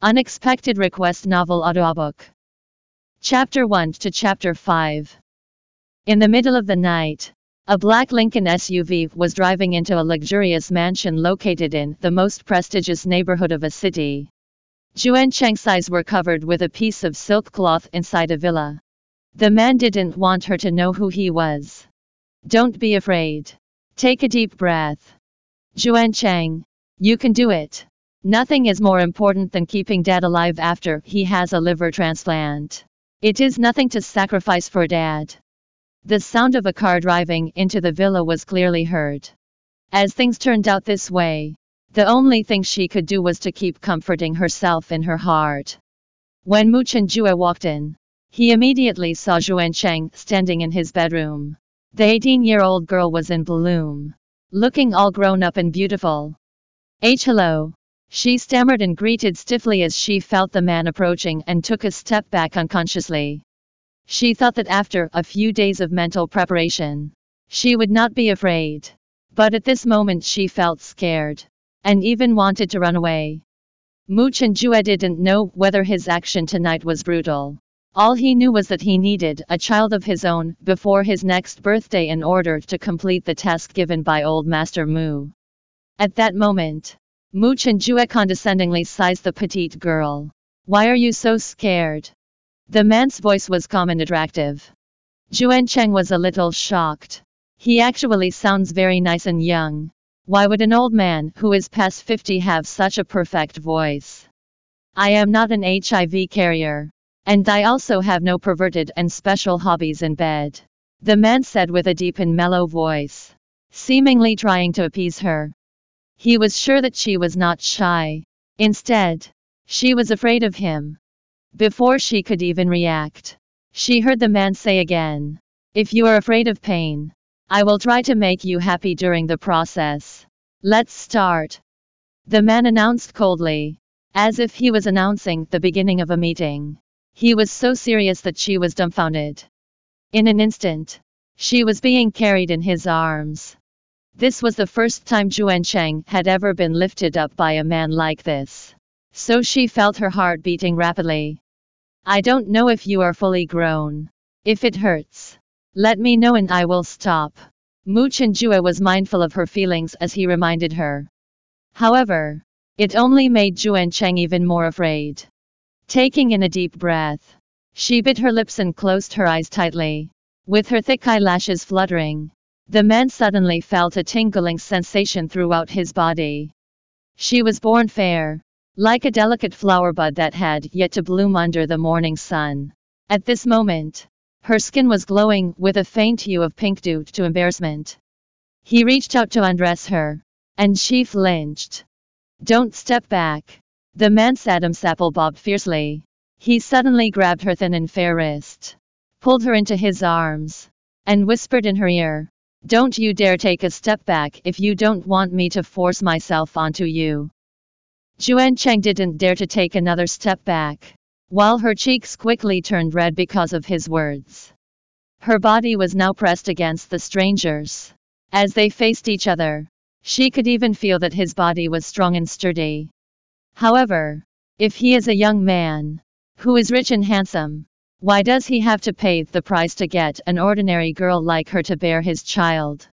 Unexpected Request Novel Audiobook. Chapter 1 to Chapter 5. In the middle of the night, a black Lincoln SUV was driving into a luxurious mansion located in the most prestigious neighborhood of a city. Juan Cheng's eyes were covered with a piece of silk cloth inside a villa. The man didn't want her to know who he was. Don't be afraid. Take a deep breath. Juan Cheng, you can do it. Nothing is more important than keeping dad alive after he has a liver transplant. It is nothing to sacrifice for dad. The sound of a car driving into the villa was clearly heard. As things turned out this way, the only thing she could do was to keep comforting herself in her heart. When Mu Jue walked in, he immediately saw Juan Cheng standing in his bedroom. The 18 year old girl was in bloom, looking all grown up and beautiful. H hello. She stammered and greeted stiffly as she felt the man approaching and took a step back unconsciously. She thought that after a few days of mental preparation, she would not be afraid. But at this moment she felt scared and even wanted to run away. Mu Jue didn't know whether his action tonight was brutal. All he knew was that he needed a child of his own before his next birthday in order to complete the task given by old Master Mu. At that moment, Mu Jue condescendingly sized the petite girl. Why are you so scared? The man's voice was calm and attractive. Juan Cheng was a little shocked. He actually sounds very nice and young. Why would an old man who is past 50 have such a perfect voice? I am not an HIV carrier. And I also have no perverted and special hobbies in bed. The man said with a deep and mellow voice, seemingly trying to appease her. He was sure that she was not shy. Instead, she was afraid of him. Before she could even react, she heard the man say again, If you are afraid of pain, I will try to make you happy during the process. Let's start. The man announced coldly, as if he was announcing the beginning of a meeting. He was so serious that she was dumbfounded. In an instant, she was being carried in his arms. This was the first time Juan Cheng had ever been lifted up by a man like this. So she felt her heart beating rapidly. I don't know if you are fully grown. If it hurts, let me know and I will stop. Mu Jue was mindful of her feelings as he reminded her. However, it only made Juan Cheng even more afraid. Taking in a deep breath, she bit her lips and closed her eyes tightly, with her thick eyelashes fluttering. The man suddenly felt a tingling sensation throughout his body. She was born fair, like a delicate flower bud that had yet to bloom under the morning sun. At this moment, her skin was glowing with a faint hue of pink due to embarrassment. He reached out to undress her, and she flinched. Don't step back. The man's Adam's apple bobbed fiercely. He suddenly grabbed her thin and fair wrist, pulled her into his arms, and whispered in her ear, don't you dare take a step back if you don't want me to force myself onto you. Juan Cheng didn't dare to take another step back, while her cheeks quickly turned red because of his words. Her body was now pressed against the stranger's. As they faced each other, she could even feel that his body was strong and sturdy. However, if he is a young man, who is rich and handsome, why does he have to pay the price to get an ordinary girl like her to bear his child?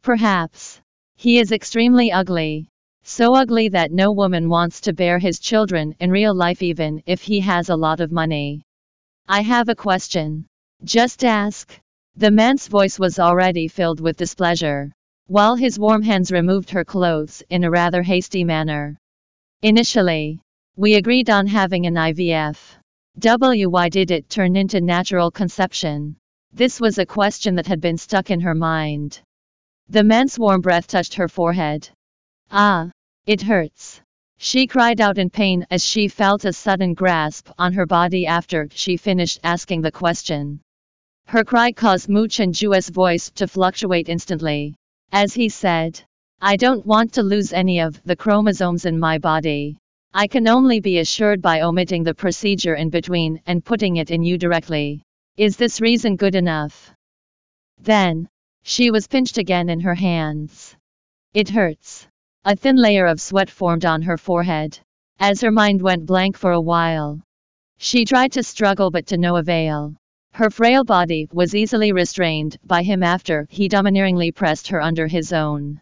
Perhaps. He is extremely ugly. So ugly that no woman wants to bear his children in real life even if he has a lot of money. I have a question. Just ask. The man's voice was already filled with displeasure, while his warm hands removed her clothes in a rather hasty manner. Initially, we agreed on having an IVF. Why did it turn into natural conception? This was a question that had been stuck in her mind. The man's warm breath touched her forehead. Ah, it hurts. She cried out in pain as she felt a sudden grasp on her body after she finished asking the question. Her cry caused Mu Jue's voice to fluctuate instantly. As he said, I don't want to lose any of the chromosomes in my body. I can only be assured by omitting the procedure in between and putting it in you directly. Is this reason good enough? Then, she was pinched again in her hands. It hurts. A thin layer of sweat formed on her forehead. as her mind went blank for a while. She tried to struggle but to no avail. Her frail body was easily restrained by him after he domineeringly pressed her under his own.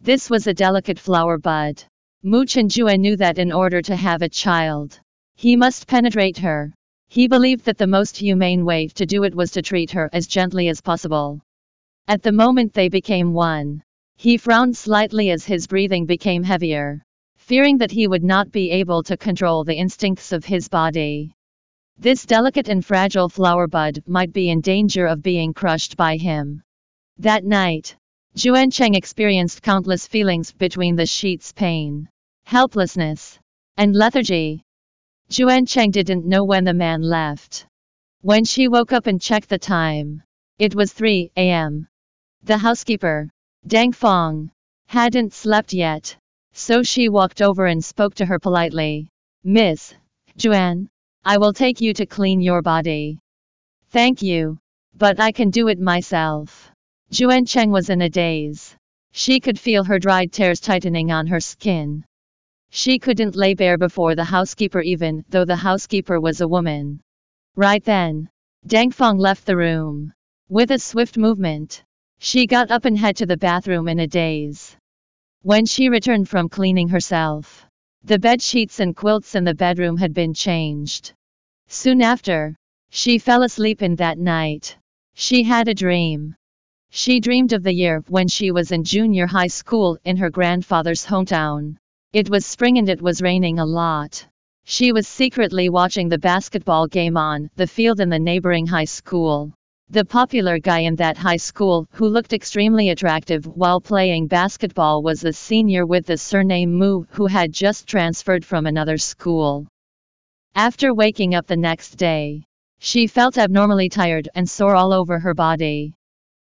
This was a delicate flower bud. Mu Chenjue knew that in order to have a child, he must penetrate her. He believed that the most humane way to do it was to treat her as gently as possible. At the moment they became one, he frowned slightly as his breathing became heavier, fearing that he would not be able to control the instincts of his body. This delicate and fragile flower bud might be in danger of being crushed by him. That night, Juan Cheng experienced countless feelings between the sheets pain, helplessness, and lethargy. Juan Cheng didn't know when the man left. When she woke up and checked the time, it was 3 a.m. The housekeeper, Dang Fong, hadn't slept yet, so she walked over and spoke to her politely. Miss Juan, I will take you to clean your body. Thank you, but I can do it myself. Juan Cheng was in a daze. She could feel her dried tears tightening on her skin. She couldn't lay bare before the housekeeper even though the housekeeper was a woman. Right then, Dang Fong left the room. With a swift movement, she got up and head to the bathroom in a daze. When she returned from cleaning herself, the bed sheets and quilts in the bedroom had been changed. Soon after, she fell asleep in that night. She had a dream. She dreamed of the year when she was in junior high school in her grandfather's hometown. It was spring and it was raining a lot. She was secretly watching the basketball game on the field in the neighboring high school. The popular guy in that high school, who looked extremely attractive while playing basketball, was the senior with the surname Mu, who had just transferred from another school. After waking up the next day, she felt abnormally tired and sore all over her body.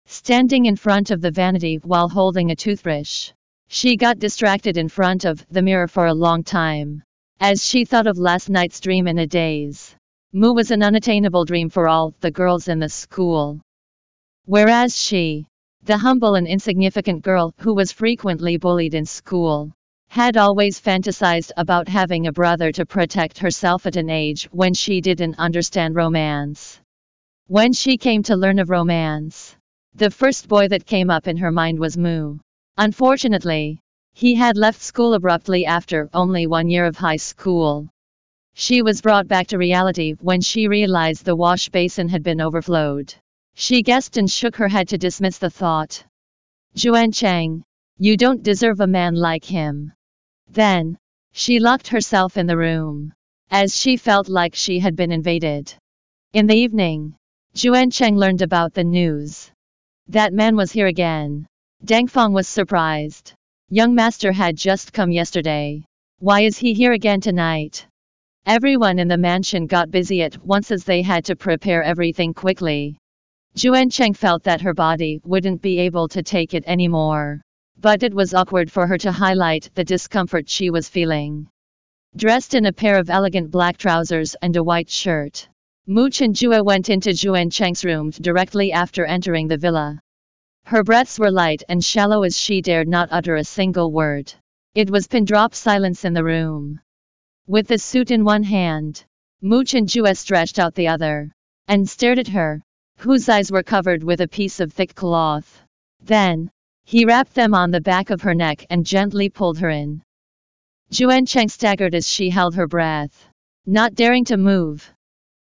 Standing in front of the vanity while holding a toothbrush, she got distracted in front of the mirror for a long time. As she thought of last night's dream in a daze, Mu was an unattainable dream for all the girls in the school. Whereas she, the humble and insignificant girl who was frequently bullied in school, had always fantasized about having a brother to protect herself at an age when she didn't understand romance. When she came to learn of romance, the first boy that came up in her mind was Mu. Unfortunately, he had left school abruptly after only one year of high school. She was brought back to reality when she realized the wash basin had been overflowed. She guessed and shook her head to dismiss the thought. Juan Cheng, you don't deserve a man like him. Then, she locked herself in the room, as she felt like she had been invaded. In the evening, Juan Cheng learned about the news. That man was here again. Dang Fong was surprised. Young master had just come yesterday. Why is he here again tonight? Everyone in the mansion got busy at once as they had to prepare everything quickly. Juan Cheng felt that her body wouldn't be able to take it anymore. But it was awkward for her to highlight the discomfort she was feeling. Dressed in a pair of elegant black trousers and a white shirt, Mu Chenjue went into Juan Cheng's room directly after entering the villa. Her breaths were light and shallow as she dared not utter a single word. It was pin drop silence in the room. With the suit in one hand, Mu Chenjue stretched out the other and stared at her, whose eyes were covered with a piece of thick cloth. Then, he wrapped them on the back of her neck and gently pulled her in. Juan Cheng staggered as she held her breath, not daring to move.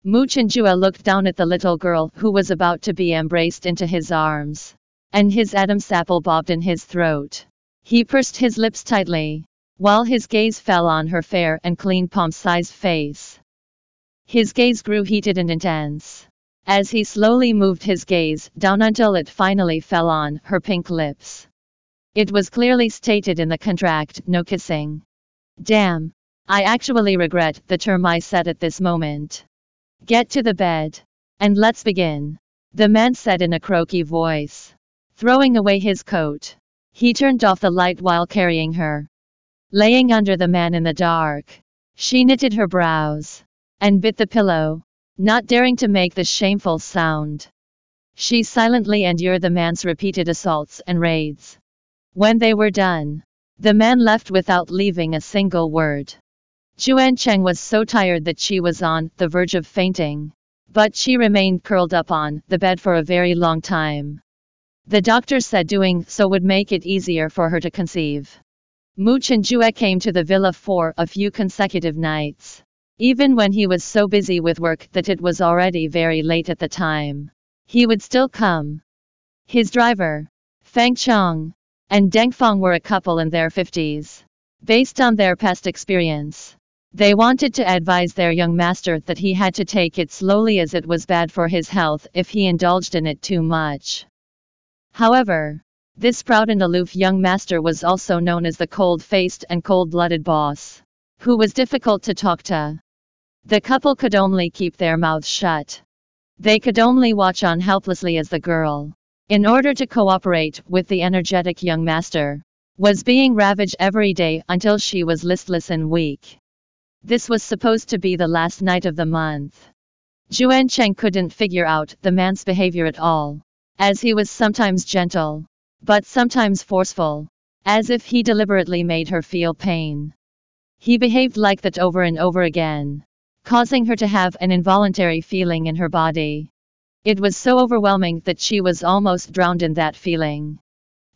Mu Chenjue looked down at the little girl who was about to be embraced into his arms and his Adam's apple bobbed in his throat. He pursed his lips tightly, while his gaze fell on her fair and clean palm-sized face. His gaze grew heated and intense. As he slowly moved his gaze down until it finally fell on her pink lips. It was clearly stated in the contract, no kissing. Damn. I actually regret the term I said at this moment. Get to the bed. And let's begin. The man said in a croaky voice. Throwing away his coat, he turned off the light while carrying her. Laying under the man in the dark, she knitted her brows and bit the pillow, not daring to make the shameful sound. She silently endured the man's repeated assaults and raids. When they were done, the man left without leaving a single word. Juan Cheng was so tired that she was on the verge of fainting. But she remained curled up on the bed for a very long time. The doctor said doing so would make it easier for her to conceive. Mu Jue came to the villa for a few consecutive nights. Even when he was so busy with work that it was already very late at the time, he would still come. His driver, Feng Chong, and Deng Fong were a couple in their 50s. Based on their past experience, they wanted to advise their young master that he had to take it slowly as it was bad for his health if he indulged in it too much. However, this proud and aloof young master was also known as the cold-faced and cold-blooded boss, who was difficult to talk to. The couple could only keep their mouths shut. They could only watch on helplessly as the girl, in order to cooperate with the energetic young master, was being ravaged every day until she was listless and weak. This was supposed to be the last night of the month. Juan Cheng couldn't figure out the man's behavior at all, as he was sometimes gentle, but sometimes forceful, as if he deliberately made her feel pain. He behaved like that over and over again, causing her to have an involuntary feeling in her body. It was so overwhelming that she was almost drowned in that feeling.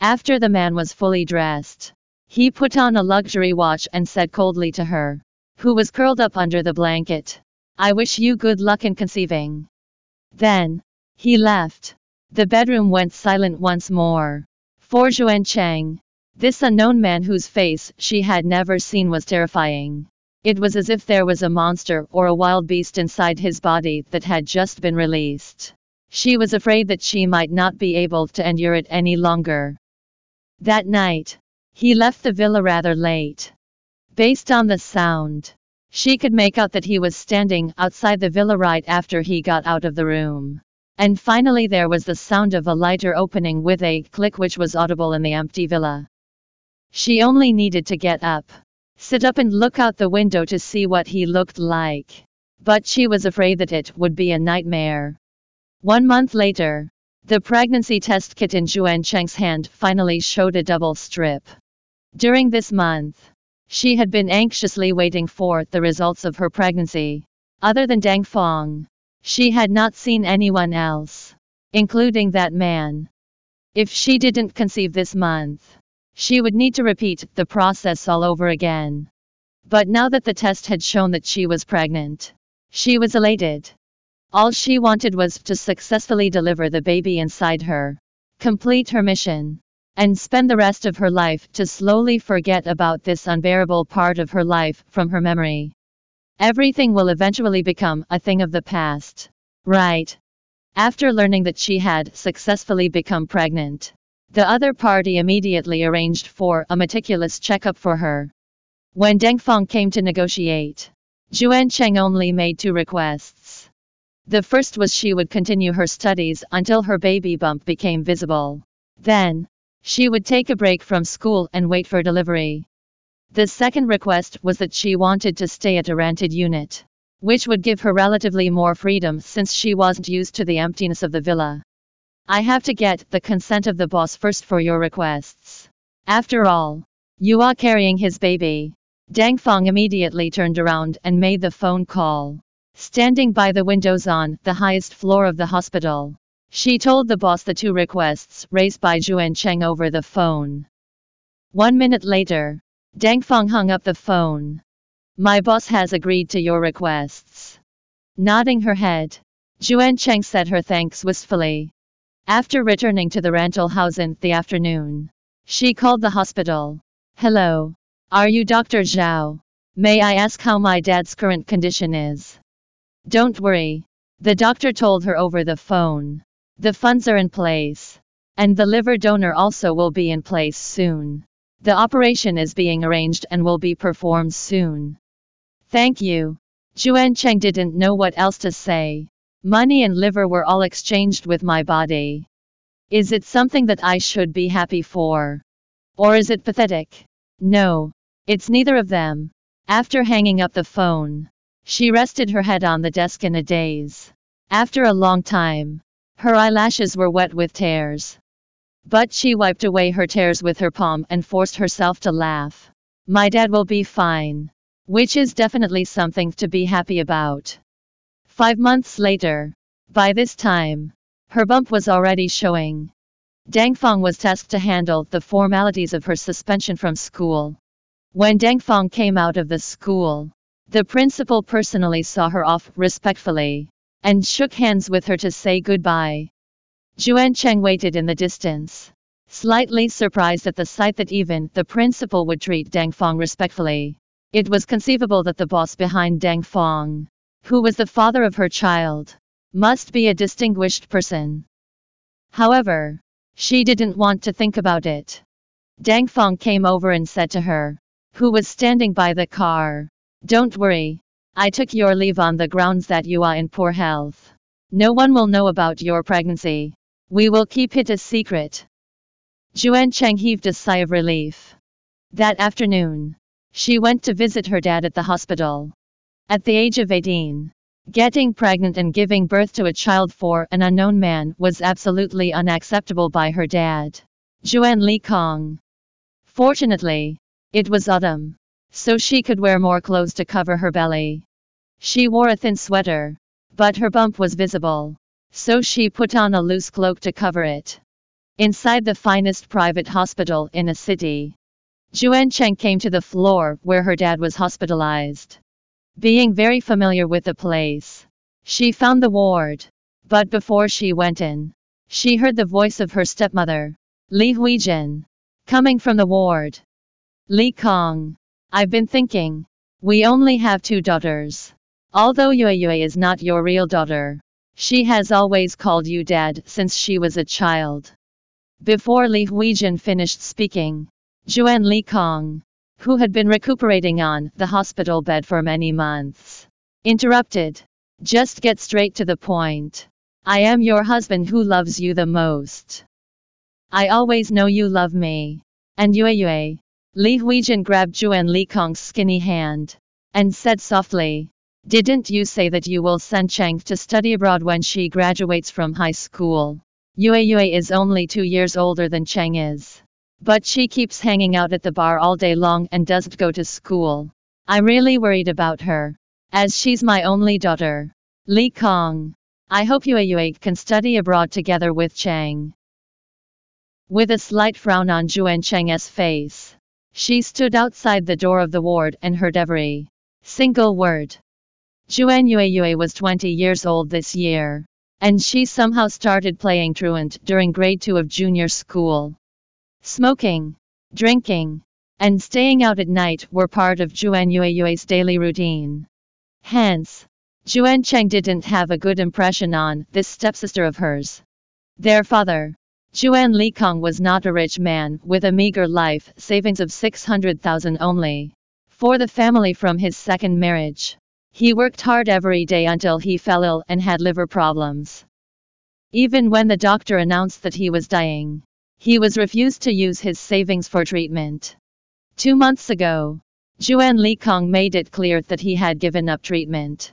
After the man was fully dressed, he put on a luxury watch and said coldly to her, who was curled up under the blanket. I wish you good luck in conceiving. Then, he left. The bedroom went silent once more. For Juan Cheng, this unknown man whose face she had never seen was terrifying. It was as if there was a monster or a wild beast inside his body that had just been released. She was afraid that she might not be able to endure it any longer. That night, he left the villa rather late. Based on the sound, she could make out that he was standing outside the villa right after he got out of the room. And finally there was the sound of a lighter opening with a click which was audible in the empty villa. She only needed to get up, sit up and look out the window to see what he looked like. But she was afraid that it would be a nightmare. One month later, the pregnancy test kit in Juan Cheng's hand finally showed a double strip. During this month, she had been anxiously waiting for the results of her pregnancy. Other than Dang Fong, she had not seen anyone else, including that man. If she didn't conceive this month, she would need to repeat the process all over again. But now that the test had shown that she was pregnant, she was elated. All she wanted was to successfully deliver the baby inside her, complete her mission and spend the rest of her life to slowly forget about this unbearable part of her life from her memory. Everything will eventually become a thing of the past. Right. After learning that she had successfully become pregnant, the other party immediately arranged for a meticulous checkup for her. When Deng Fong came to negotiate, Juan Cheng only made two requests. The first was she would continue her studies until her baby bump became visible. Then, she would take a break from school and wait for delivery. The second request was that she wanted to stay at a rented unit, which would give her relatively more freedom since she wasn't used to the emptiness of the villa. I have to get the consent of the boss first for your requests. After all, you are carrying his baby. Dang Fong immediately turned around and made the phone call. Standing by the windows on the highest floor of the hospital, she told the boss the two requests raised by Juan Cheng over the phone. One minute later, Dang Fong hung up the phone. My boss has agreed to your requests. Nodding her head, Juan Cheng said her thanks wistfully. After returning to the rental house in the afternoon, she called the hospital. Hello. Are you Dr. Zhao? May I ask how my dad's current condition is? Don't worry. The doctor told her over the phone. The funds are in place. And the liver donor also will be in place soon. The operation is being arranged and will be performed soon. Thank you. Juan Cheng didn't know what else to say. Money and liver were all exchanged with my body. Is it something that I should be happy for? Or is it pathetic? No. It's neither of them. After hanging up the phone, she rested her head on the desk in a daze. After a long time, her eyelashes were wet with tears. But she wiped away her tears with her palm and forced herself to laugh. My dad will be fine. which is definitely something to be happy about. Five months later, by this time, her bump was already showing. Dang Fong was tasked to handle the formalities of her suspension from school. When Dang Fong came out of the school, the principal personally saw her off respectfully and shook hands with her to say goodbye. Juan Cheng waited in the distance, slightly surprised at the sight that even the principal would treat Dang Fong respectfully. It was conceivable that the boss behind Dang Fong, who was the father of her child, must be a distinguished person. However, she didn't want to think about it. Dang Fong came over and said to her, who was standing by the car, Don't worry. I took your leave on the grounds that you are in poor health. No one will know about your pregnancy. We will keep it a secret. Juan Cheng heaved a sigh of relief. That afternoon, she went to visit her dad at the hospital. At the age of 18, getting pregnant and giving birth to a child for an unknown man was absolutely unacceptable by her dad, Juan Li Kong. Fortunately, it was autumn, so she could wear more clothes to cover her belly. She wore a thin sweater, but her bump was visible, so she put on a loose cloak to cover it. Inside the finest private hospital in a city, Juan Cheng came to the floor where her dad was hospitalized. Being very familiar with the place, she found the ward. But before she went in, she heard the voice of her stepmother, Li Huijin, coming from the ward. Li Kong, I've been thinking. We only have two daughters. Although Yue Yue is not your real daughter, she has always called you dad since she was a child. Before Li Huijin finished speaking, Juan Li Kong, who had been recuperating on the hospital bed for many months, interrupted. Just get straight to the point. I am your husband who loves you the most. I always know you love me. And Yue Yue. Li Huijin grabbed Juan Li Kong's skinny hand and said softly, Didn't you say that you will send Cheng to study abroad when she graduates from high school? Yue Yue is only two years older than Cheng is. But she keeps hanging out at the bar all day long and doesn't go to school. I'm really worried about her. As she's my only daughter. Li Kong. I hope Yue Yue can study abroad together with Cheng. With a slight frown on Juan Cheng's face, she stood outside the door of the ward and heard every single word. Juan Yue was 20 years old this year, and she somehow started playing truant during grade 2 of junior school. Smoking, drinking, and staying out at night were part of Juan Yueyue's daily routine. Hence, Juan Cheng didn't have a good impression on this stepsister of hers. Their father, Juan Li Kong was not a rich man with a meager life savings of 600,000 only. For the family from his second marriage. He worked hard every day until he fell ill and had liver problems. Even when the doctor announced that he was dying, he was refused to use his savings for treatment. Two months ago, Juan Li Kong made it clear that he had given up treatment.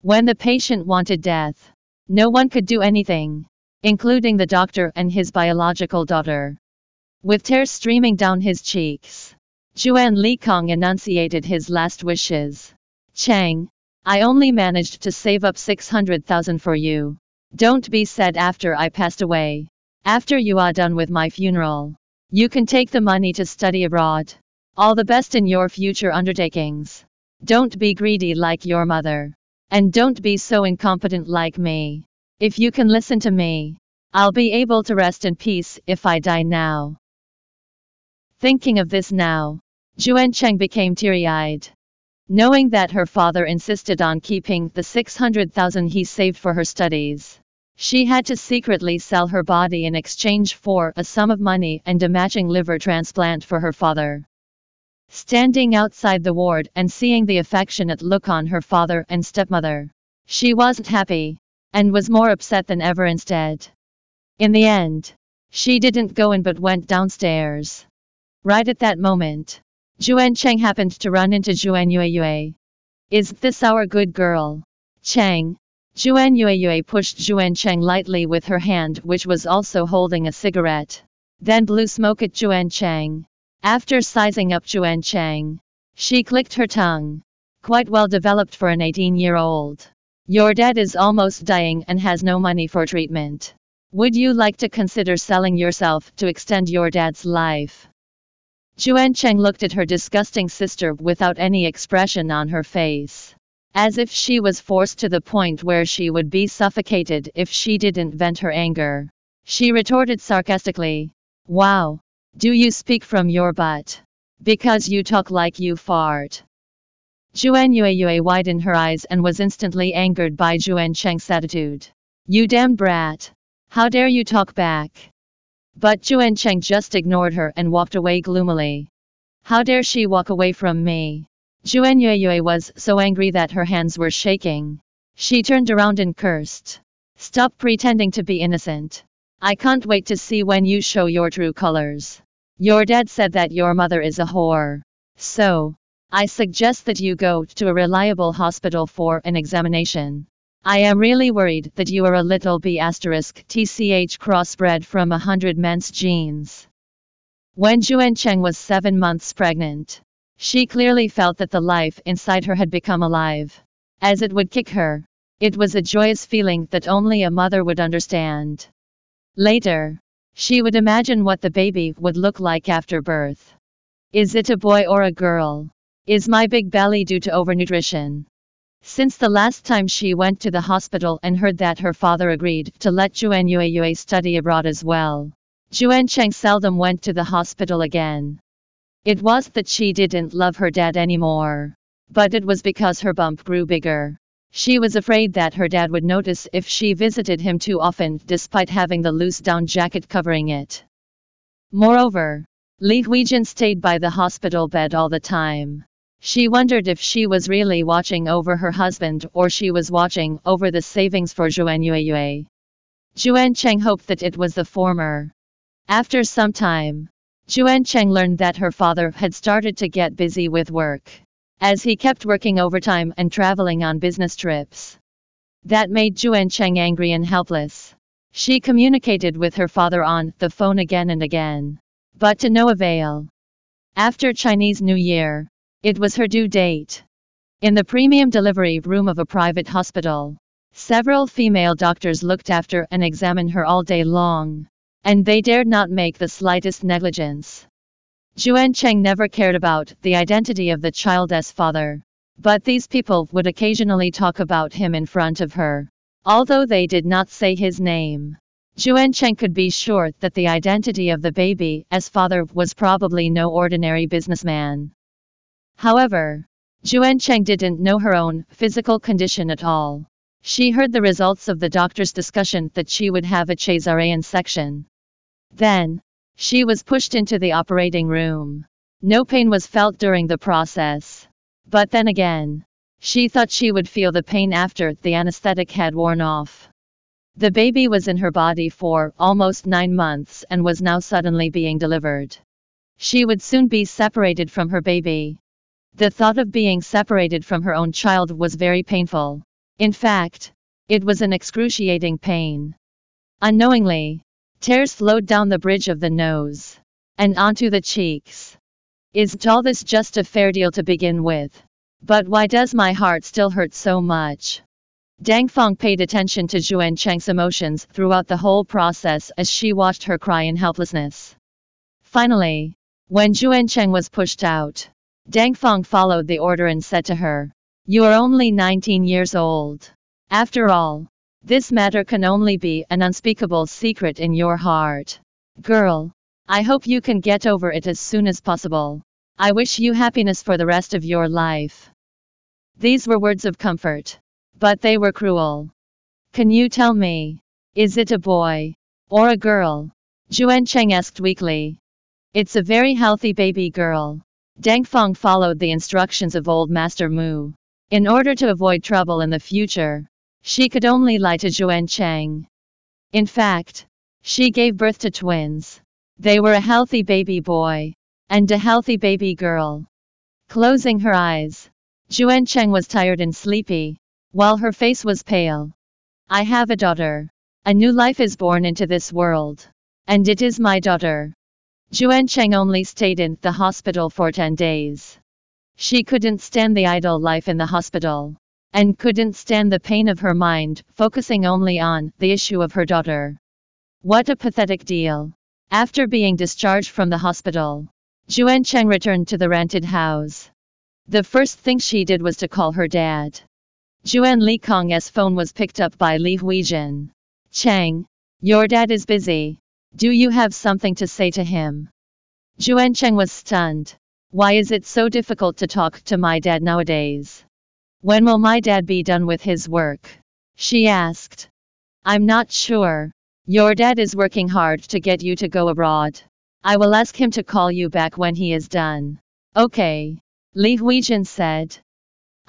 When the patient wanted death, no one could do anything, including the doctor and his biological daughter. With tears streaming down his cheeks, Juan Li Kong enunciated his last wishes. Cheng, I only managed to save up 600,000 for you. Don't be sad after I passed away. After you are done with my funeral, you can take the money to study abroad. All the best in your future undertakings. Don't be greedy like your mother. And don't be so incompetent like me. If you can listen to me, I'll be able to rest in peace if I die now. Thinking of this now, Juan Cheng became teary-eyed. Knowing that her father insisted on keeping the 600,000 he saved for her studies. She had to secretly sell her body in exchange for a sum of money and a matching liver transplant for her father. Standing outside the ward and seeing the affectionate look on her father and stepmother, she wasn't happy, and was more upset than ever instead. In the end, she didn't go in but went downstairs. Right at that moment, Juan Cheng happened to run into Juan Yue Yue. Is this our good girl? Cheng, Juan Yueyue pushed Juan Cheng lightly with her hand which was also holding a cigarette. Then blew smoke at Juan Cheng. After sizing up Juan Cheng, she clicked her tongue. Quite well developed for an 18 year old. Your dad is almost dying and has no money for treatment. Would you like to consider selling yourself to extend your dad's life? Juan Cheng looked at her disgusting sister without any expression on her face. As if she was forced to the point where she would be suffocated if she didn't vent her anger. She retorted sarcastically. Wow. Do you speak from your butt? Because you talk like you fart. Juan widened her eyes and was instantly angered by Juan Cheng's attitude. You damn brat. How dare you talk back? But Juan Cheng just ignored her and walked away gloomily. How dare she walk away from me? Juan Yue was so angry that her hands were shaking. She turned around and cursed. Stop pretending to be innocent. I can't wait to see when you show your true colors. Your dad said that your mother is a whore. So, I suggest that you go to a reliable hospital for an examination. I am really worried that you are a little b asterisk tch crossbred from a hundred men's genes. When Juan Cheng was seven months pregnant, she clearly felt that the life inside her had become alive. As it would kick her. It was a joyous feeling that only a mother would understand. Later, she would imagine what the baby would look like after birth. Is it a boy or a girl? Is my big belly due to overnutrition? Since the last time she went to the hospital and heard that her father agreed to let Juan Yue study abroad as well, Juan Cheng seldom went to the hospital again. It was that she didn't love her dad anymore. But it was because her bump grew bigger. She was afraid that her dad would notice if she visited him too often despite having the loose down jacket covering it. Moreover, Li Huijin stayed by the hospital bed all the time. She wondered if she was really watching over her husband or she was watching over the savings for Juan Yue. Juan Cheng hoped that it was the former. After some time, Juan Cheng learned that her father had started to get busy with work, as he kept working overtime and traveling on business trips. That made Juan Cheng angry and helpless. She communicated with her father on the phone again and again, but to no avail. After Chinese New Year, it was her due date. In the premium delivery room of a private hospital, several female doctors looked after and examined her all day long, and they dared not make the slightest negligence. Juan Cheng never cared about the identity of the child's father, but these people would occasionally talk about him in front of her, although they did not say his name. Juan Cheng could be sure that the identity of the baby's father was probably no ordinary businessman. However, Juan Cheng didn't know her own physical condition at all. She heard the results of the doctor's discussion that she would have a cesarean section. Then, she was pushed into the operating room. No pain was felt during the process. But then again, she thought she would feel the pain after the anesthetic had worn off. The baby was in her body for almost nine months and was now suddenly being delivered. She would soon be separated from her baby. The thought of being separated from her own child was very painful. In fact, it was an excruciating pain. Unknowingly, tears flowed down the bridge of the nose and onto the cheeks. Isn't all this just a fair deal to begin with? But why does my heart still hurt so much? Dang Feng paid attention to Juan Cheng's emotions throughout the whole process as she watched her cry in helplessness. Finally, when Juan Cheng was pushed out, Dang Feng followed the order and said to her, You are only 19 years old. After all, this matter can only be an unspeakable secret in your heart. Girl, I hope you can get over it as soon as possible. I wish you happiness for the rest of your life. These were words of comfort. But they were cruel. Can you tell me? Is it a boy? Or a girl? Juan Cheng asked weakly. It's a very healthy baby girl. Deng Feng followed the instructions of old Master Mu. In order to avoid trouble in the future, she could only lie to Juan Cheng. In fact, she gave birth to twins. They were a healthy baby boy and a healthy baby girl. Closing her eyes, Juan Cheng was tired and sleepy, while her face was pale. I have a daughter. A new life is born into this world. And it is my daughter. Juan Cheng only stayed in the hospital for 10 days. She couldn't stand the idle life in the hospital and couldn't stand the pain of her mind, focusing only on the issue of her daughter. What a pathetic deal. After being discharged from the hospital, Juan Cheng returned to the rented house. The first thing she did was to call her dad. Juan Li Kong's phone was picked up by Li Huijin. Cheng, your dad is busy. Do you have something to say to him? Juan Cheng was stunned. Why is it so difficult to talk to my dad nowadays? When will my dad be done with his work? She asked. I'm not sure. Your dad is working hard to get you to go abroad. I will ask him to call you back when he is done. Okay. Li Huijin said.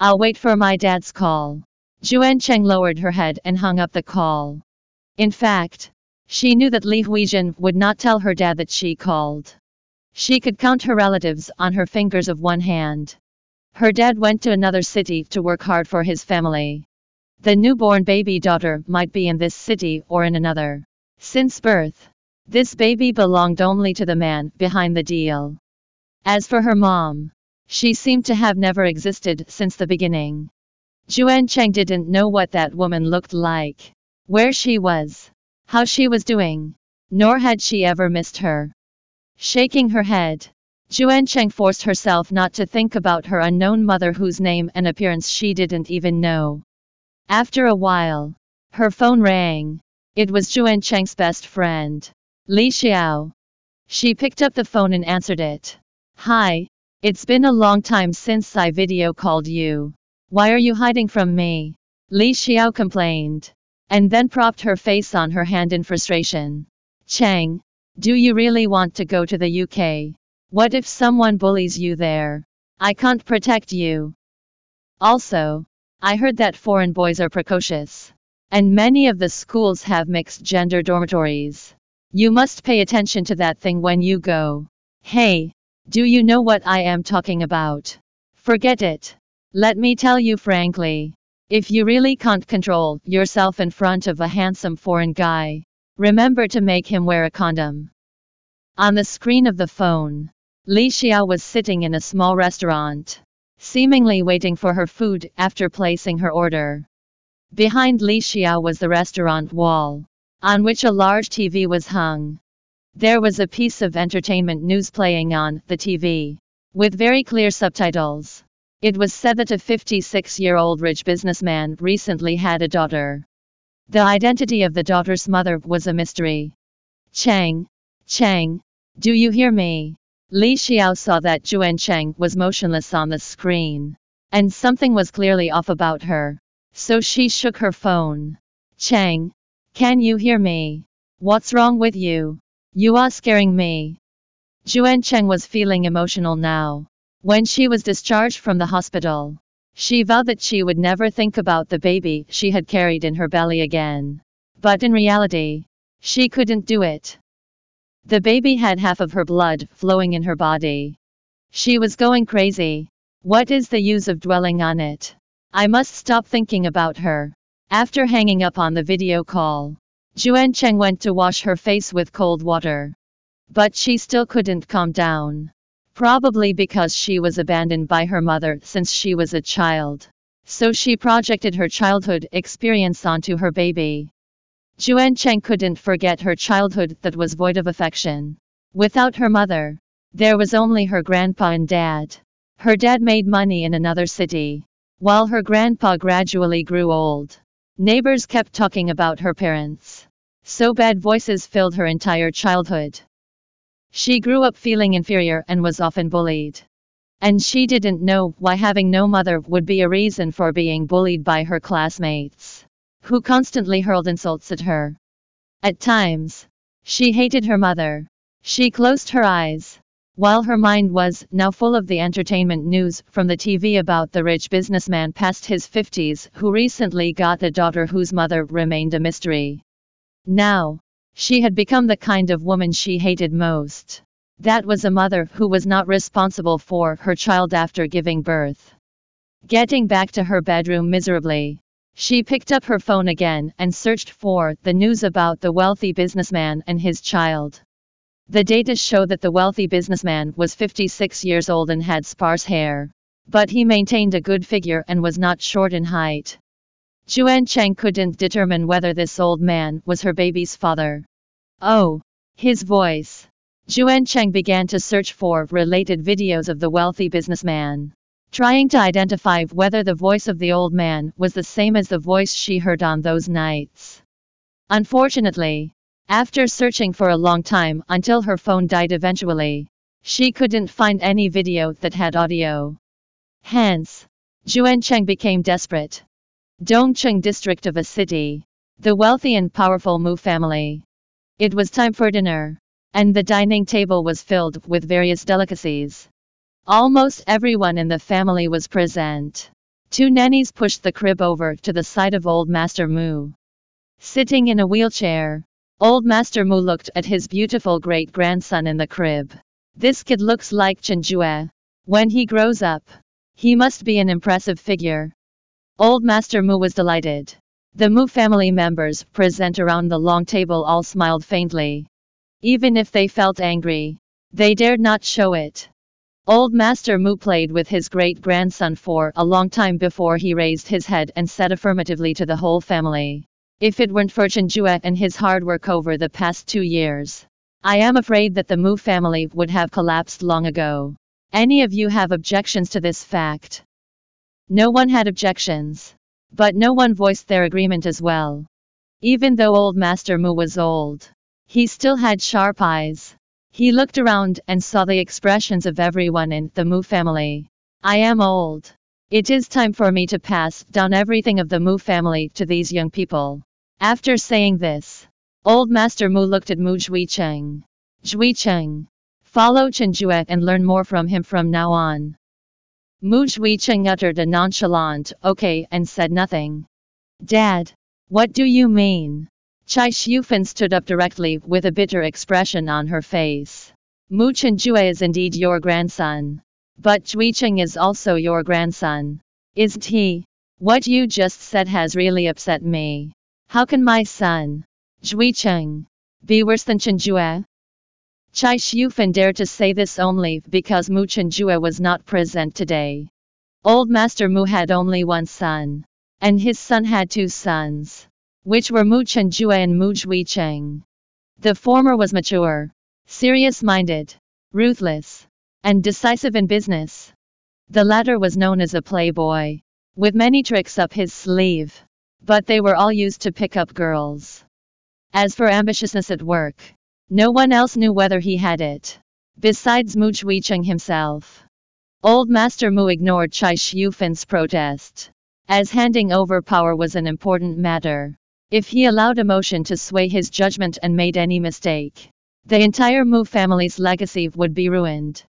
I'll wait for my dad's call. Juan Cheng lowered her head and hung up the call. In fact, she knew that Li Huijin would not tell her dad that she called. She could count her relatives on her fingers of one hand. Her dad went to another city to work hard for his family. The newborn baby daughter might be in this city or in another. Since birth, this baby belonged only to the man behind the deal. As for her mom, she seemed to have never existed since the beginning. Juan Cheng didn't know what that woman looked like, where she was, how she was doing, nor had she ever missed her. Shaking her head, Juan Cheng forced herself not to think about her unknown mother whose name and appearance she didn't even know. After a while, her phone rang. It was Juan Cheng's best friend, Li Xiao. She picked up the phone and answered it. Hi, it's been a long time since I video called you. Why are you hiding from me? Li Xiao complained, and then propped her face on her hand in frustration. Chang, do you really want to go to the UK? What if someone bullies you there? I can't protect you. Also, I heard that foreign boys are precocious. And many of the schools have mixed gender dormitories. You must pay attention to that thing when you go. Hey, do you know what I am talking about? Forget it. Let me tell you frankly. If you really can't control yourself in front of a handsome foreign guy, remember to make him wear a condom. On the screen of the phone, Li Xiao was sitting in a small restaurant, seemingly waiting for her food after placing her order. Behind Li Xiao was the restaurant wall, on which a large TV was hung. There was a piece of entertainment news playing on the TV, with very clear subtitles. It was said that a 56 year old rich businessman recently had a daughter. The identity of the daughter's mother was a mystery. Chang, Chang, do you hear me? Li Xiao saw that Juan Cheng was motionless on the screen. And something was clearly off about her. So she shook her phone. Chang, can you hear me? What's wrong with you? You are scaring me. Juan Cheng was feeling emotional now. When she was discharged from the hospital, she vowed that she would never think about the baby she had carried in her belly again. But in reality, she couldn't do it. The baby had half of her blood flowing in her body. She was going crazy. What is the use of dwelling on it? I must stop thinking about her. After hanging up on the video call, Juan Cheng went to wash her face with cold water. But she still couldn't calm down. Probably because she was abandoned by her mother since she was a child. So she projected her childhood experience onto her baby. Juan Cheng couldn't forget her childhood that was void of affection. Without her mother, there was only her grandpa and dad. Her dad made money in another city, while her grandpa gradually grew old. Neighbors kept talking about her parents. So bad voices filled her entire childhood. She grew up feeling inferior and was often bullied. And she didn't know why having no mother would be a reason for being bullied by her classmates who constantly hurled insults at her. At times, she hated her mother. She closed her eyes. While her mind was now full of the entertainment news from the TV about the rich businessman past his 50s who recently got a daughter whose mother remained a mystery. Now, she had become the kind of woman she hated most. That was a mother who was not responsible for her child after giving birth. Getting back to her bedroom miserably, she picked up her phone again and searched for the news about the wealthy businessman and his child. The data show that the wealthy businessman was 56 years old and had sparse hair. but he maintained a good figure and was not short in height. Juan Cheng couldn't determine whether this old man was her baby's father. Oh, his voice. Juan Cheng began to search for related videos of the wealthy businessman, trying to identify whether the voice of the old man was the same as the voice she heard on those nights. Unfortunately, after searching for a long time until her phone died eventually, she couldn't find any video that had audio. Hence, Juan Cheng became desperate. Dongcheng district of a city. The wealthy and powerful Mu family. It was time for dinner, and the dining table was filled with various delicacies. Almost everyone in the family was present. Two nannies pushed the crib over to the side of old Master Mu. Sitting in a wheelchair, old Master Mu looked at his beautiful great grandson in the crib. This kid looks like Chen Jue. When he grows up, he must be an impressive figure. Old Master Mu was delighted. The Mu family members present around the long table all smiled faintly. Even if they felt angry, they dared not show it. Old Master Mu played with his great grandson for a long time before he raised his head and said affirmatively to the whole family. If it weren't for Chen Jue and his hard work over the past two years, I am afraid that the Mu family would have collapsed long ago. Any of you have objections to this fact? No one had objections. But no one voiced their agreement as well. Even though old Master Mu was old, he still had sharp eyes. He looked around and saw the expressions of everyone in the Mu family. I am old. It is time for me to pass down everything of the Mu family to these young people. After saying this, old Master Mu looked at Mu Zhuicheng. Zhuicheng. Follow Chen Jue and learn more from him from now on. Mu Zhuicheng uttered a nonchalant okay and said nothing. Dad, what do you mean? Chai Xiufan stood up directly with a bitter expression on her face. Mu Chenjue is indeed your grandson. But Zhuicheng is also your grandson. Isn't he? What you just said has really upset me. How can my son, Zhuicheng, be worse than Chenjue? Chai Xiufan dared to say this only because Mu Chenjue was not present today. Old Master Mu had only one son, and his son had two sons, which were Mu Chenjue and Mu Zhuicheng. The former was mature, serious-minded, ruthless, and decisive in business. The latter was known as a playboy, with many tricks up his sleeve, but they were all used to pick up girls. As for ambitiousness at work, no one else knew whether he had it. Besides Mu Zhuicheng himself. Old Master Mu ignored Chai Xiufan's protest. As handing over power was an important matter. If he allowed emotion to sway his judgment and made any mistake, the entire Mu family's legacy would be ruined.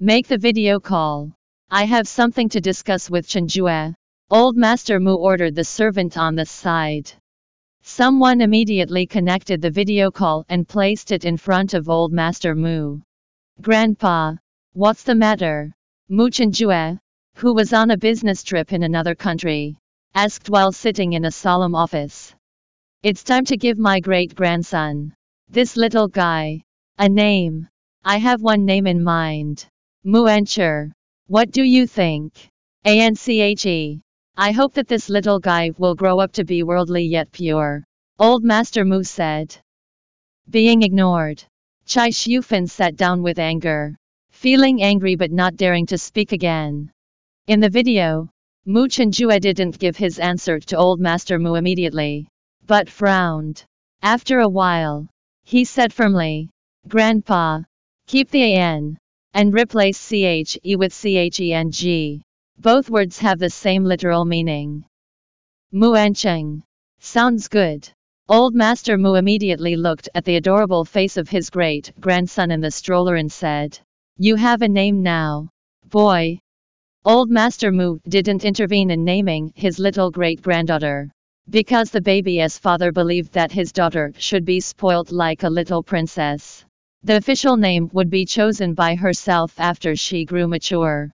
Make the video call. I have something to discuss with Chen Jue. Old Master Mu ordered the servant on the side. Someone immediately connected the video call and placed it in front of old Master Mu. Grandpa, what's the matter? Mu Chenjue, who was on a business trip in another country, asked while sitting in a solemn office. It's time to give my great grandson, this little guy, a name. I have one name in mind. Mu Anche. What do you think? ANCHE. I hope that this little guy will grow up to be worldly yet pure. Old Master Mu said. Being ignored. Chai Xiufan sat down with anger. Feeling angry but not daring to speak again. In the video, Mu Chenjue didn't give his answer to Old Master Mu immediately, but frowned. After a while, he said firmly, Grandpa, keep the AN, and replace CHE with CHENG. Both words have the same literal meaning. Muancheng. Sounds good. Old Master Mu immediately looked at the adorable face of his great grandson in the stroller and said, You have a name now. Boy. Old Master Mu didn't intervene in naming his little great granddaughter. Because the baby's father believed that his daughter should be spoilt like a little princess. The official name would be chosen by herself after she grew mature.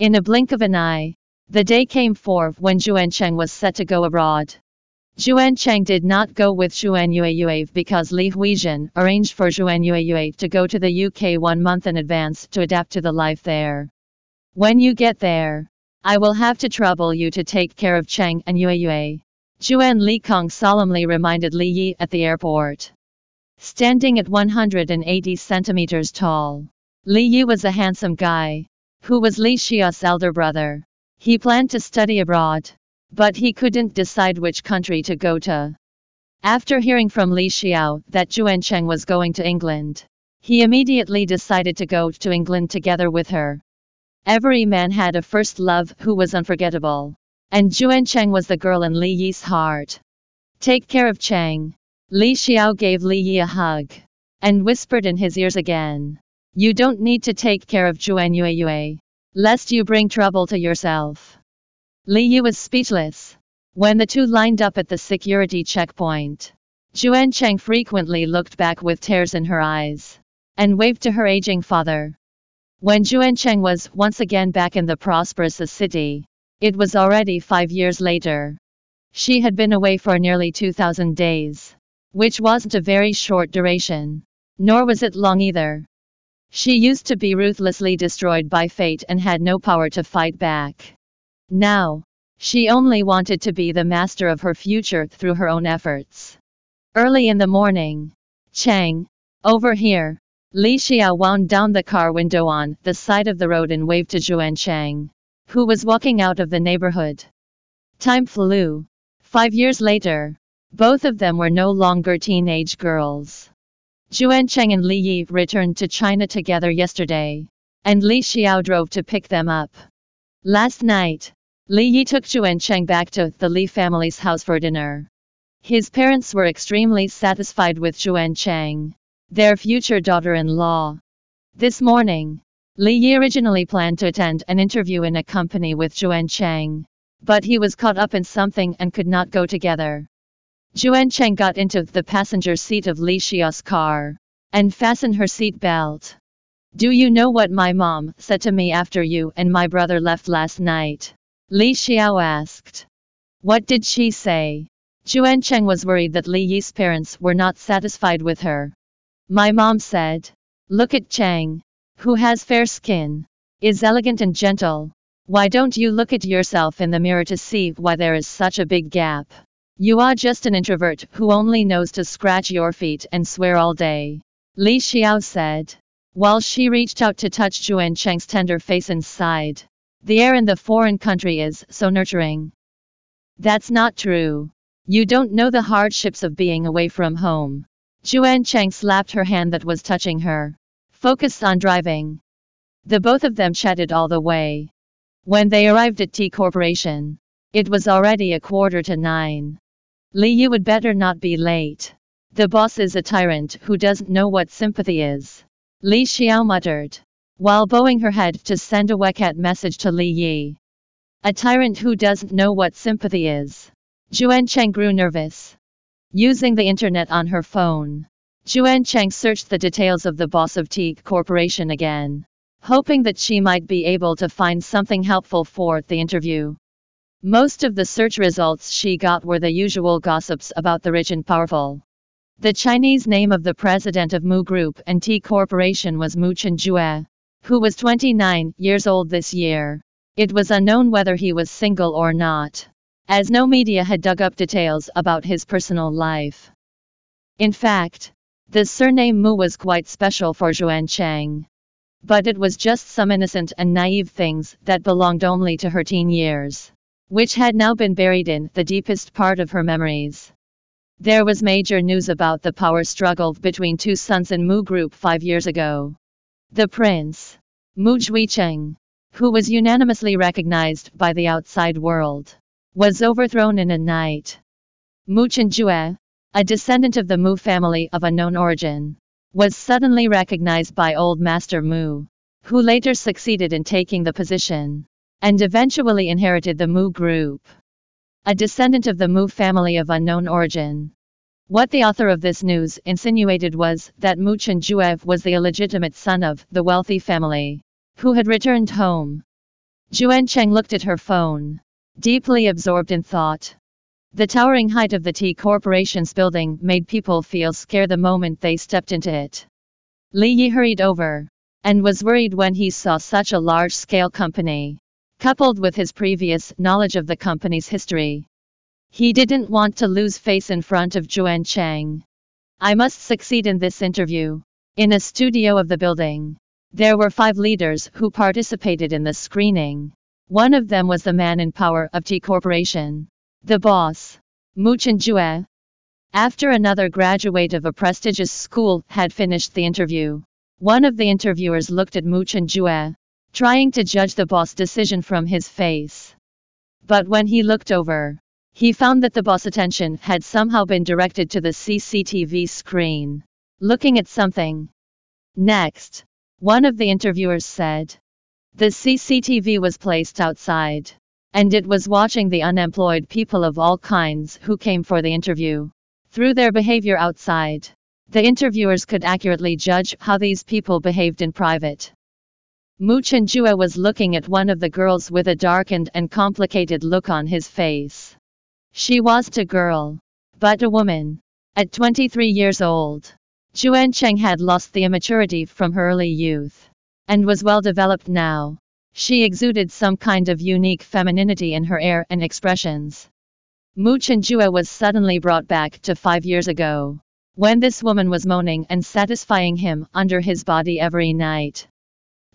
In a blink of an eye, the day came for when Juancheng was set to go abroad. Juancheng did not go with Yue because Li Huizhen arranged for Yue to go to the UK one month in advance to adapt to the life there. When you get there, I will have to trouble you to take care of Cheng and Yue Yue. Juan Li Kong solemnly reminded Li Yi at the airport. Standing at 180 centimeters tall, Li Yi was a handsome guy, who was Li Xiao's elder brother. He planned to study abroad, but he couldn't decide which country to go to. After hearing from Li Xiao that Juan Cheng was going to England, he immediately decided to go to England together with her. Every man had a first love who was unforgettable. And Juan Cheng was the girl in Li Yi's heart. Take care of Cheng. Li Xiao gave Li Yi a hug. And whispered in his ears again. You don't need to take care of Juan Yue Yue. Lest you bring trouble to yourself. Li Yi was speechless. When the two lined up at the security checkpoint, Juan Cheng frequently looked back with tears in her eyes and waved to her aging father. When Juan Cheng was once again back in the prosperous city, it was already five years later. She had been away for nearly 2,000 days, which wasn't a very short duration, nor was it long either. She used to be ruthlessly destroyed by fate and had no power to fight back. Now, she only wanted to be the master of her future through her own efforts. Early in the morning, Cheng, over here, Li Xiao wound down the car window on the side of the road and waved to Juan Cheng, who was walking out of the neighborhood. Time flew. Five years later, both of them were no longer teenage girls. Juan Cheng and Li Yi returned to China together yesterday, and Li Xiao drove to pick them up. Last night, Li Yi took Juan Cheng back to the Li family's house for dinner. His parents were extremely satisfied with Juan Cheng, their future daughter-in-law. This morning, Li Yi originally planned to attend an interview in a company with Juan Cheng, but he was caught up in something and could not go together. Juan Cheng got into the passenger seat of Li Xiao's car and fastened her seat belt. Do you know what my mom said to me after you and my brother left last night? Li Xiao asked. What did she say? Juan Cheng was worried that Li Yi's parents were not satisfied with her. My mom said, Look at Cheng, who has fair skin, is elegant and gentle. Why don't you look at yourself in the mirror to see why there is such a big gap? You are just an introvert who only knows to scratch your feet and swear all day. Li Xiao said. While she reached out to touch Juan Cheng's tender face inside. The air in the foreign country is so nurturing. That's not true. You don't know the hardships of being away from home. Juan Cheng slapped her hand that was touching her. Focused on driving. The both of them chatted all the way. When they arrived at T Corporation, it was already a quarter to nine. Li you would better not be late. The boss is a tyrant who doesn't know what sympathy is. Li Xiao muttered, while bowing her head to send a WeChat message to Li Yi. A tyrant who doesn't know what sympathy is. Juan Cheng grew nervous. Using the internet on her phone, Juan Cheng searched the details of the boss of T Corporation again, hoping that she might be able to find something helpful for the interview. Most of the search results she got were the usual gossips about the rich and powerful. The Chinese name of the president of Mu Group and T Corporation was Mu Chenjue, who was 29 years old this year. It was unknown whether he was single or not, as no media had dug up details about his personal life. In fact, the surname Mu was quite special for Juan Cheng. But it was just some innocent and naive things that belonged only to her teen years which had now been buried in the deepest part of her memories. There was major news about the power struggle between two sons in Mu Group five years ago. The prince, Mu Zhuicheng, who was unanimously recognized by the outside world, was overthrown in a night. Mu Chenjue, a descendant of the Mu family of unknown origin, was suddenly recognized by Old Master Mu, who later succeeded in taking the position and eventually inherited the Mu group. A descendant of the Mu family of unknown origin. What the author of this news insinuated was that Mu Chenjue was the illegitimate son of the wealthy family who had returned home. Juan Cheng looked at her phone, deeply absorbed in thought. The towering height of the T Corporation's building made people feel scared the moment they stepped into it. Li Yi hurried over, and was worried when he saw such a large scale company, coupled with his previous knowledge of the company's history. He didn't want to lose face in front of Juan Cheng. I must succeed in this interview. In a studio of the building, there were five leaders who participated in the screening. One of them was the man in power of T Corporation, the boss, Mu Chen-jue. After another graduate of a prestigious school had finished the interview, one of the interviewers looked at Mu Chen-jue, trying to judge the boss' decision from his face. But when he looked over, he found that the boss' attention had somehow been directed to the CCTV screen, looking at something. Next, one of the interviewers said, The CCTV was placed outside, and it was watching the unemployed people of all kinds who came for the interview. Through their behavior outside, the interviewers could accurately judge how these people behaved in private. Mu Chen-jue was looking at one of the girls with a darkened and complicated look on his face. She was a girl, but a woman. At 23 years old, Juan Cheng had lost the immaturity from her early youth and was well developed now. She exuded some kind of unique femininity in her air and expressions. Mu Chen-jue was suddenly brought back to five years ago, when this woman was moaning and satisfying him under his body every night.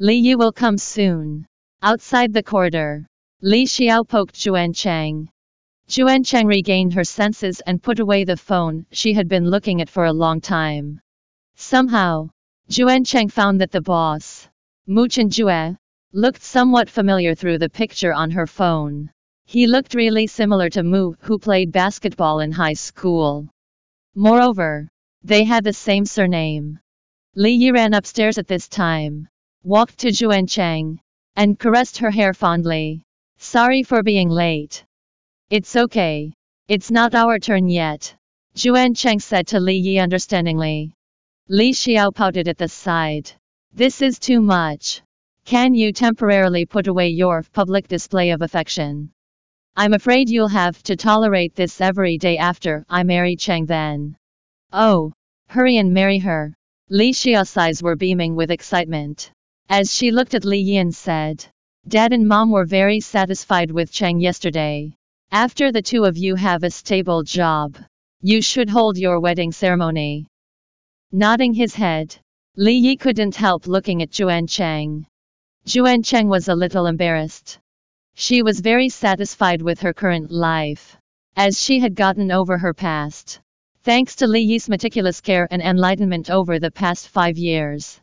Li Yi will come soon. Outside the corridor, Li Xiao poked Juan Cheng. Juan Cheng regained her senses and put away the phone she had been looking at for a long time. Somehow, Juan Cheng found that the boss, Mu Chen-jue, looked somewhat familiar through the picture on her phone. He looked really similar to Mu, who played basketball in high school. Moreover, they had the same surname. Li Yi ran upstairs at this time, walked to Juan Cheng, and caressed her hair fondly. Sorry for being late. It's okay. It's not our turn yet. Juan Cheng said to Li Yi understandingly. Li Xiao pouted at the side. This is too much. Can you temporarily put away your public display of affection? I'm afraid you'll have to tolerate this every day after I marry Cheng then. Oh, hurry and marry her. Li Xiao's eyes were beaming with excitement. As she looked at Li Yin said, Dad and Mom were very satisfied with Cheng yesterday. After the two of you have a stable job, you should hold your wedding ceremony. Nodding his head, Li Yi couldn't help looking at Juan Cheng. Juan Cheng was a little embarrassed. She was very satisfied with her current life, as she had gotten over her past. Thanks to Li Yi's meticulous care and enlightenment over the past five years.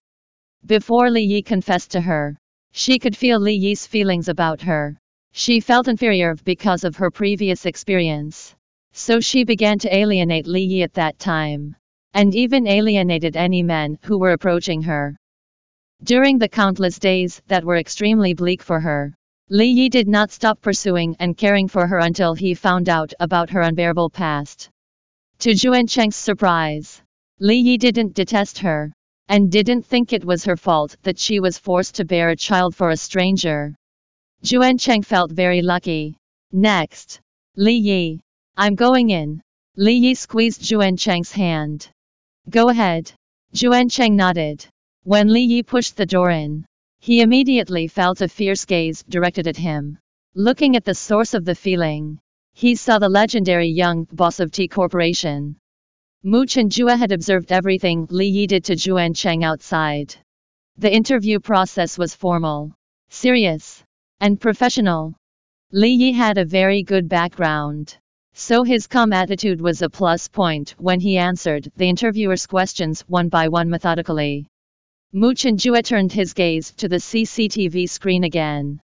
Before Li Yi confessed to her, she could feel Li Yi's feelings about her. She felt inferior because of her previous experience. So she began to alienate Li Yi at that time. And even alienated any men who were approaching her. During the countless days that were extremely bleak for her, Li Yi did not stop pursuing and caring for her until he found out about her unbearable past. To Juan Cheng's surprise, Li Yi didn't detest her, and didn't think it was her fault that she was forced to bear a child for a stranger. Juan Cheng felt very lucky. Next. Li Yi. I'm going in. Li Yi squeezed Juan Cheng's hand. Go ahead. Juan Cheng nodded. When Li Yi pushed the door in, he immediately felt a fierce gaze directed at him. Looking at the source of the feeling, he saw the legendary young boss of T Corporation. Mu Chen-jue had observed everything Li Yi did to Juan Cheng outside. The interview process was formal, serious, and professional. Li Yi had a very good background. So his calm attitude was a plus point when he answered the interviewer's questions one by one methodically. Mu Chen-jue turned his gaze to the CCTV screen again.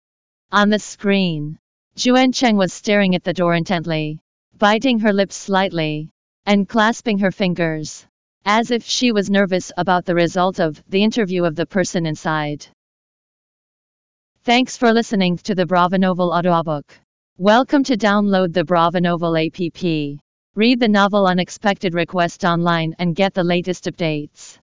On the screen, Juan Cheng was staring at the door intently, biting her lips slightly, and clasping her fingers, as if she was nervous about the result of the interview of the person inside. Thanks for listening to the Brava Novel audiobook. Welcome to download the Brava Novel app. Read the novel Unexpected Request online and get the latest updates.